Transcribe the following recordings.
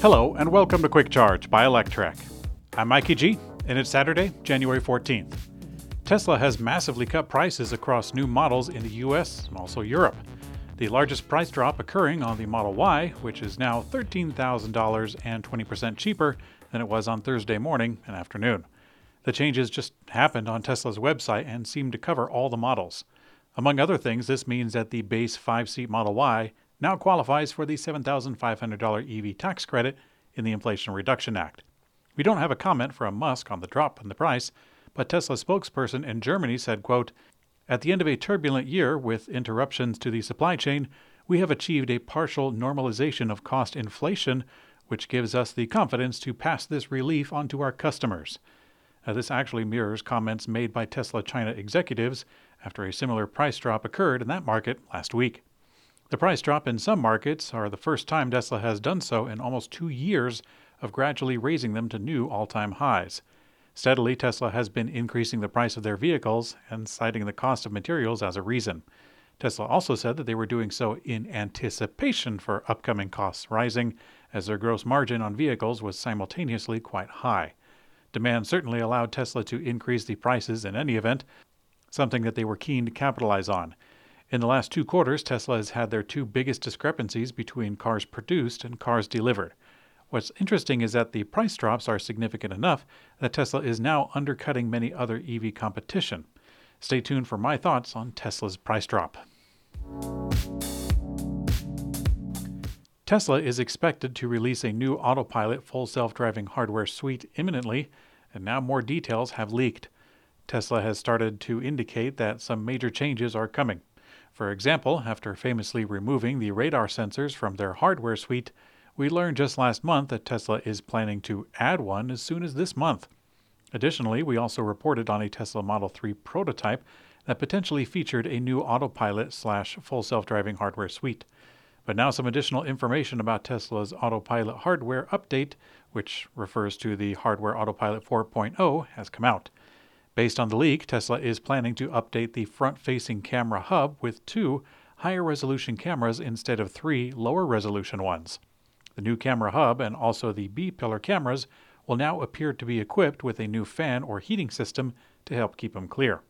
Hello, and welcome to Quick Charge by Electrek. I'm Mikey G, and it's Saturday, January 14th. Tesla has massively cut prices across new models in the US and also Europe. The largest price drop occurring on the Model Y, which is now $13,000 and 20% cheaper than it was on Thursday morning and afternoon. The changes just happened on Tesla's website and seem to cover all the models. Among other things, this means that the base 5 seat Model Y now qualifies for the $7,500 EV tax credit in the Inflation Reduction Act. We don't have a comment from Musk on the drop in the price, but Tesla spokesperson in Germany said, quote, At the end of a turbulent year with interruptions to the supply chain, we have achieved a partial normalization of cost inflation, which gives us the confidence to pass this relief on to our customers. Uh, this actually mirrors comments made by Tesla China executives after a similar price drop occurred in that market last week. The price drop in some markets are the first time Tesla has done so in almost two years of gradually raising them to new all time highs. Steadily, Tesla has been increasing the price of their vehicles and citing the cost of materials as a reason. Tesla also said that they were doing so in anticipation for upcoming costs rising, as their gross margin on vehicles was simultaneously quite high. Demand certainly allowed Tesla to increase the prices in any event, something that they were keen to capitalize on. In the last two quarters, Tesla has had their two biggest discrepancies between cars produced and cars delivered. What's interesting is that the price drops are significant enough that Tesla is now undercutting many other EV competition. Stay tuned for my thoughts on Tesla's price drop. Tesla is expected to release a new autopilot full self driving hardware suite imminently, and now more details have leaked. Tesla has started to indicate that some major changes are coming. For example, after famously removing the radar sensors from their hardware suite, we learned just last month that Tesla is planning to add one as soon as this month. Additionally, we also reported on a Tesla Model 3 prototype that potentially featured a new autopilot slash full self driving hardware suite. But now some additional information about Tesla's autopilot hardware update, which refers to the hardware autopilot 4.0, has come out. Based on the leak, Tesla is planning to update the front facing camera hub with two higher resolution cameras instead of three lower resolution ones. The new camera hub and also the B pillar cameras will now appear to be equipped with a new fan or heating system to help keep them clear.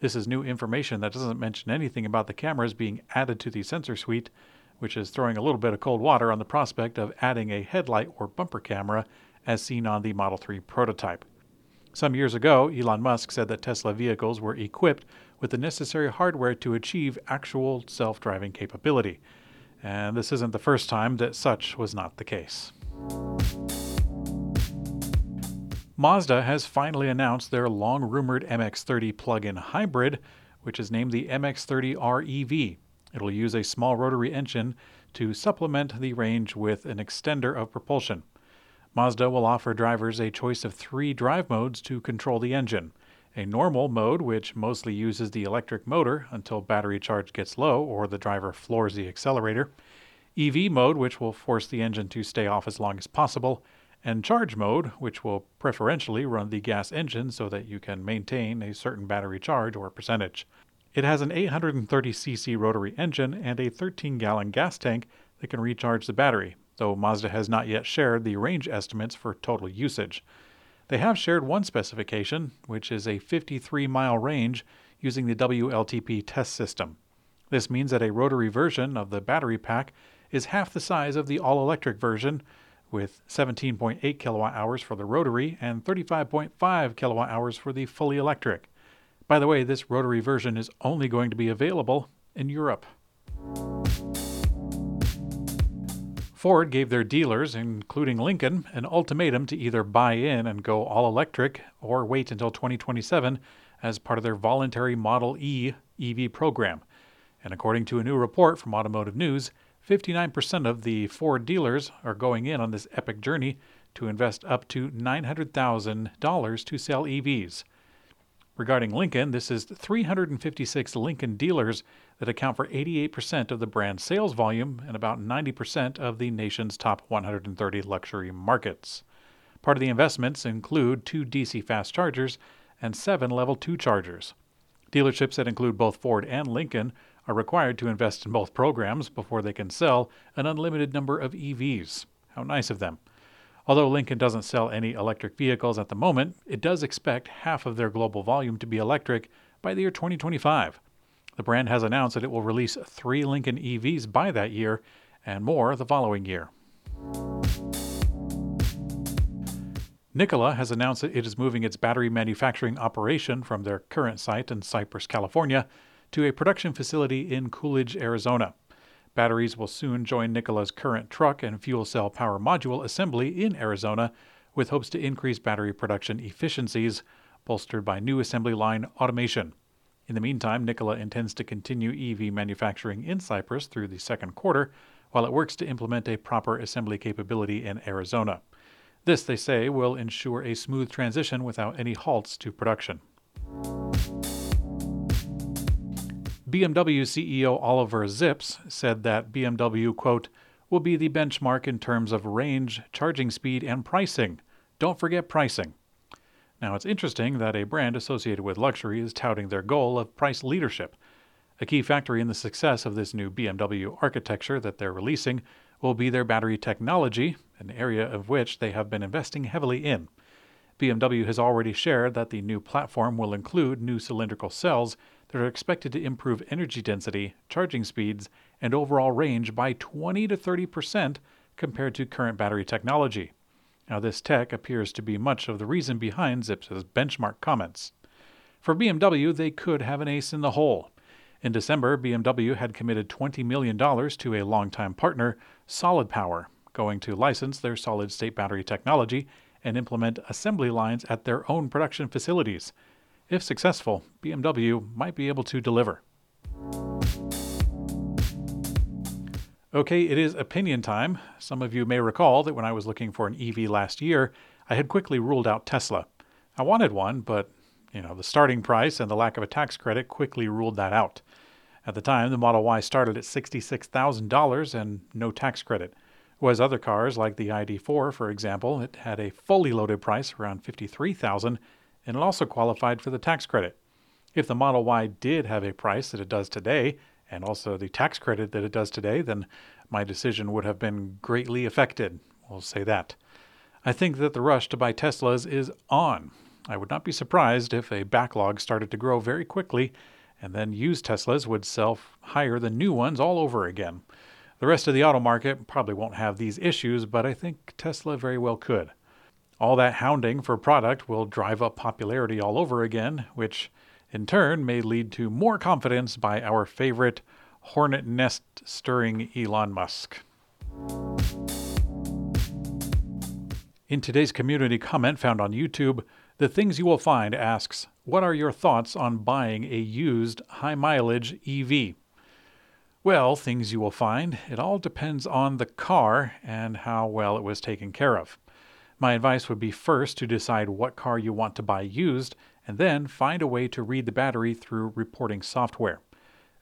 This is new information that doesn't mention anything about the cameras being added to the sensor suite, which is throwing a little bit of cold water on the prospect of adding a headlight or bumper camera as seen on the Model 3 prototype. Some years ago, Elon Musk said that Tesla vehicles were equipped with the necessary hardware to achieve actual self driving capability. And this isn't the first time that such was not the case. Mazda has finally announced their long rumored MX30 plug in hybrid, which is named the MX30 REV. It'll use a small rotary engine to supplement the range with an extender of propulsion. Mazda will offer drivers a choice of three drive modes to control the engine. A normal mode, which mostly uses the electric motor until battery charge gets low or the driver floors the accelerator, EV mode, which will force the engine to stay off as long as possible, and charge mode, which will preferentially run the gas engine so that you can maintain a certain battery charge or percentage. It has an 830cc rotary engine and a 13 gallon gas tank that can recharge the battery, though Mazda has not yet shared the range estimates for total usage. They have shared one specification, which is a 53 mile range using the WLTP test system. This means that a rotary version of the battery pack is half the size of the all electric version, with 17.8 kilowatt hours for the rotary and 35.5 kilowatt hours for the fully electric. By the way, this rotary version is only going to be available in Europe. Ford gave their dealers, including Lincoln, an ultimatum to either buy in and go all electric or wait until 2027 as part of their voluntary Model E EV program. And according to a new report from Automotive News, 59% of the Ford dealers are going in on this epic journey to invest up to $900,000 to sell EVs. Regarding Lincoln, this is 356 Lincoln dealers that account for 88% of the brand's sales volume and about 90% of the nation's top 130 luxury markets. Part of the investments include two DC fast chargers and seven level 2 chargers. Dealerships that include both Ford and Lincoln are required to invest in both programs before they can sell an unlimited number of EVs. How nice of them. Although Lincoln doesn't sell any electric vehicles at the moment, it does expect half of their global volume to be electric by the year 2025. The brand has announced that it will release three Lincoln EVs by that year and more the following year. Nikola has announced that it is moving its battery manufacturing operation from their current site in Cypress, California, to a production facility in Coolidge, Arizona. Batteries will soon join Nikola's current truck and fuel cell power module assembly in Arizona, with hopes to increase battery production efficiencies, bolstered by new assembly line automation. In the meantime, Nikola intends to continue EV manufacturing in Cypress through the second quarter, while it works to implement a proper assembly capability in Arizona. This, they say, will ensure a smooth transition without any halts to production. BMW CEO Oliver Zipse said that BMW, quote, will be the benchmark in terms of range, charging speed, and pricing. Don't forget pricing. Now, it's interesting that a brand associated with luxury is touting their goal of price leadership. A key factor in the success of this new BMW architecture that they're releasing will be their battery technology, an area of which they have been investing heavily in. BMW has already shared that the new platform will include new cylindrical cells that are expected to improve energy density, charging speeds, and overall range by 20 to 30 percent compared to current battery technology. Now, this tech appears to be much of the reason behind Zipse's benchmark comments. For BMW, they could have an ace in the hole. In December, BMW had committed $20 million to a longtime partner, Solid Power, going to license their solid state battery technology and implement assembly lines at their own production facilities. If successful, BMW might be able to deliver. Okay, it is opinion time. Some of you may recall that when I was looking for an EV last year, I had quickly ruled out Tesla. I wanted one, but you know, the starting price and the lack of a tax credit quickly ruled that out. At the time, the Model Y started at $66,000 and no tax credit. Whereas other cars, like the ID4, for example, it had a fully loaded price around $53,000 and it also qualified for the tax credit. If the Model Y did have a price that it does today, and also the tax credit that it does today, then my decision would have been greatly affected. We'll say that. I think that the rush to buy Teslas is on. I would not be surprised if a backlog started to grow very quickly, and then used Teslas would sell higher than new ones all over again. The rest of the auto market probably won't have these issues, but I think Tesla very well could. All that hounding for product will drive up popularity all over again, which in turn may lead to more confidence by our favorite hornet nest stirring Elon Musk. In today's community comment found on YouTube, The Things You Will Find asks, What are your thoughts on buying a used high mileage EV? Well, things you will find, it all depends on the car and how well it was taken care of. My advice would be first to decide what car you want to buy used, and then find a way to read the battery through reporting software.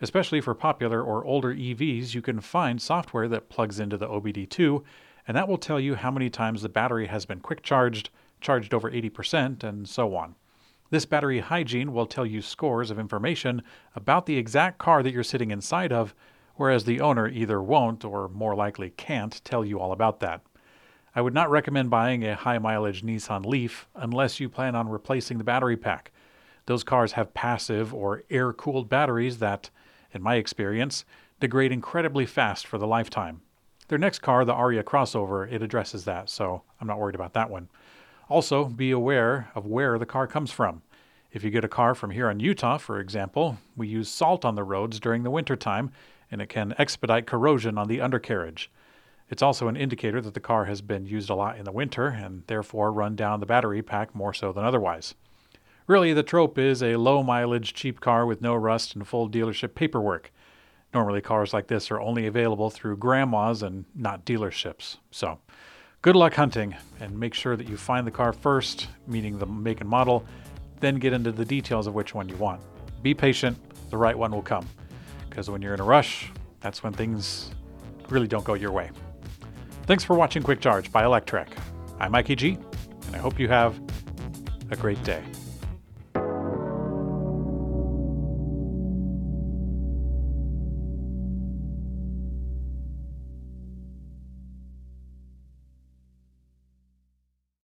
Especially for popular or older EVs, you can find software that plugs into the OBD2, and that will tell you how many times the battery has been quick charged, charged over 80%, and so on. This battery hygiene will tell you scores of information about the exact car that you're sitting inside of, whereas the owner either won't or more likely can't tell you all about that. I would not recommend buying a high mileage Nissan Leaf unless you plan on replacing the battery pack. Those cars have passive or air cooled batteries that, in my experience, degrade incredibly fast for the lifetime. Their next car, the Ariya crossover, it addresses that, so I'm not worried about that one. Also, be aware of where the car comes from. If you get a car from here in Utah, for example, we use salt on the roads during the winter time, and it can expedite corrosion on the undercarriage. It's also an indicator that the car has been used a lot in the winter and therefore run down the battery pack more so than otherwise. Really, the trope is a low mileage, cheap car with no rust and full dealership paperwork. Normally, cars like this are only available through grandmas and not dealerships. So, Good luck hunting, and make sure that you find the car first, meaning the make and model, then get into the details of which one you want. Be patient, the right one will come. Because when you're in a rush, that's when things really don't go your way. Thanks for watching Quick Charge by Electrek. I'm Mikey G, and I hope you have a great day.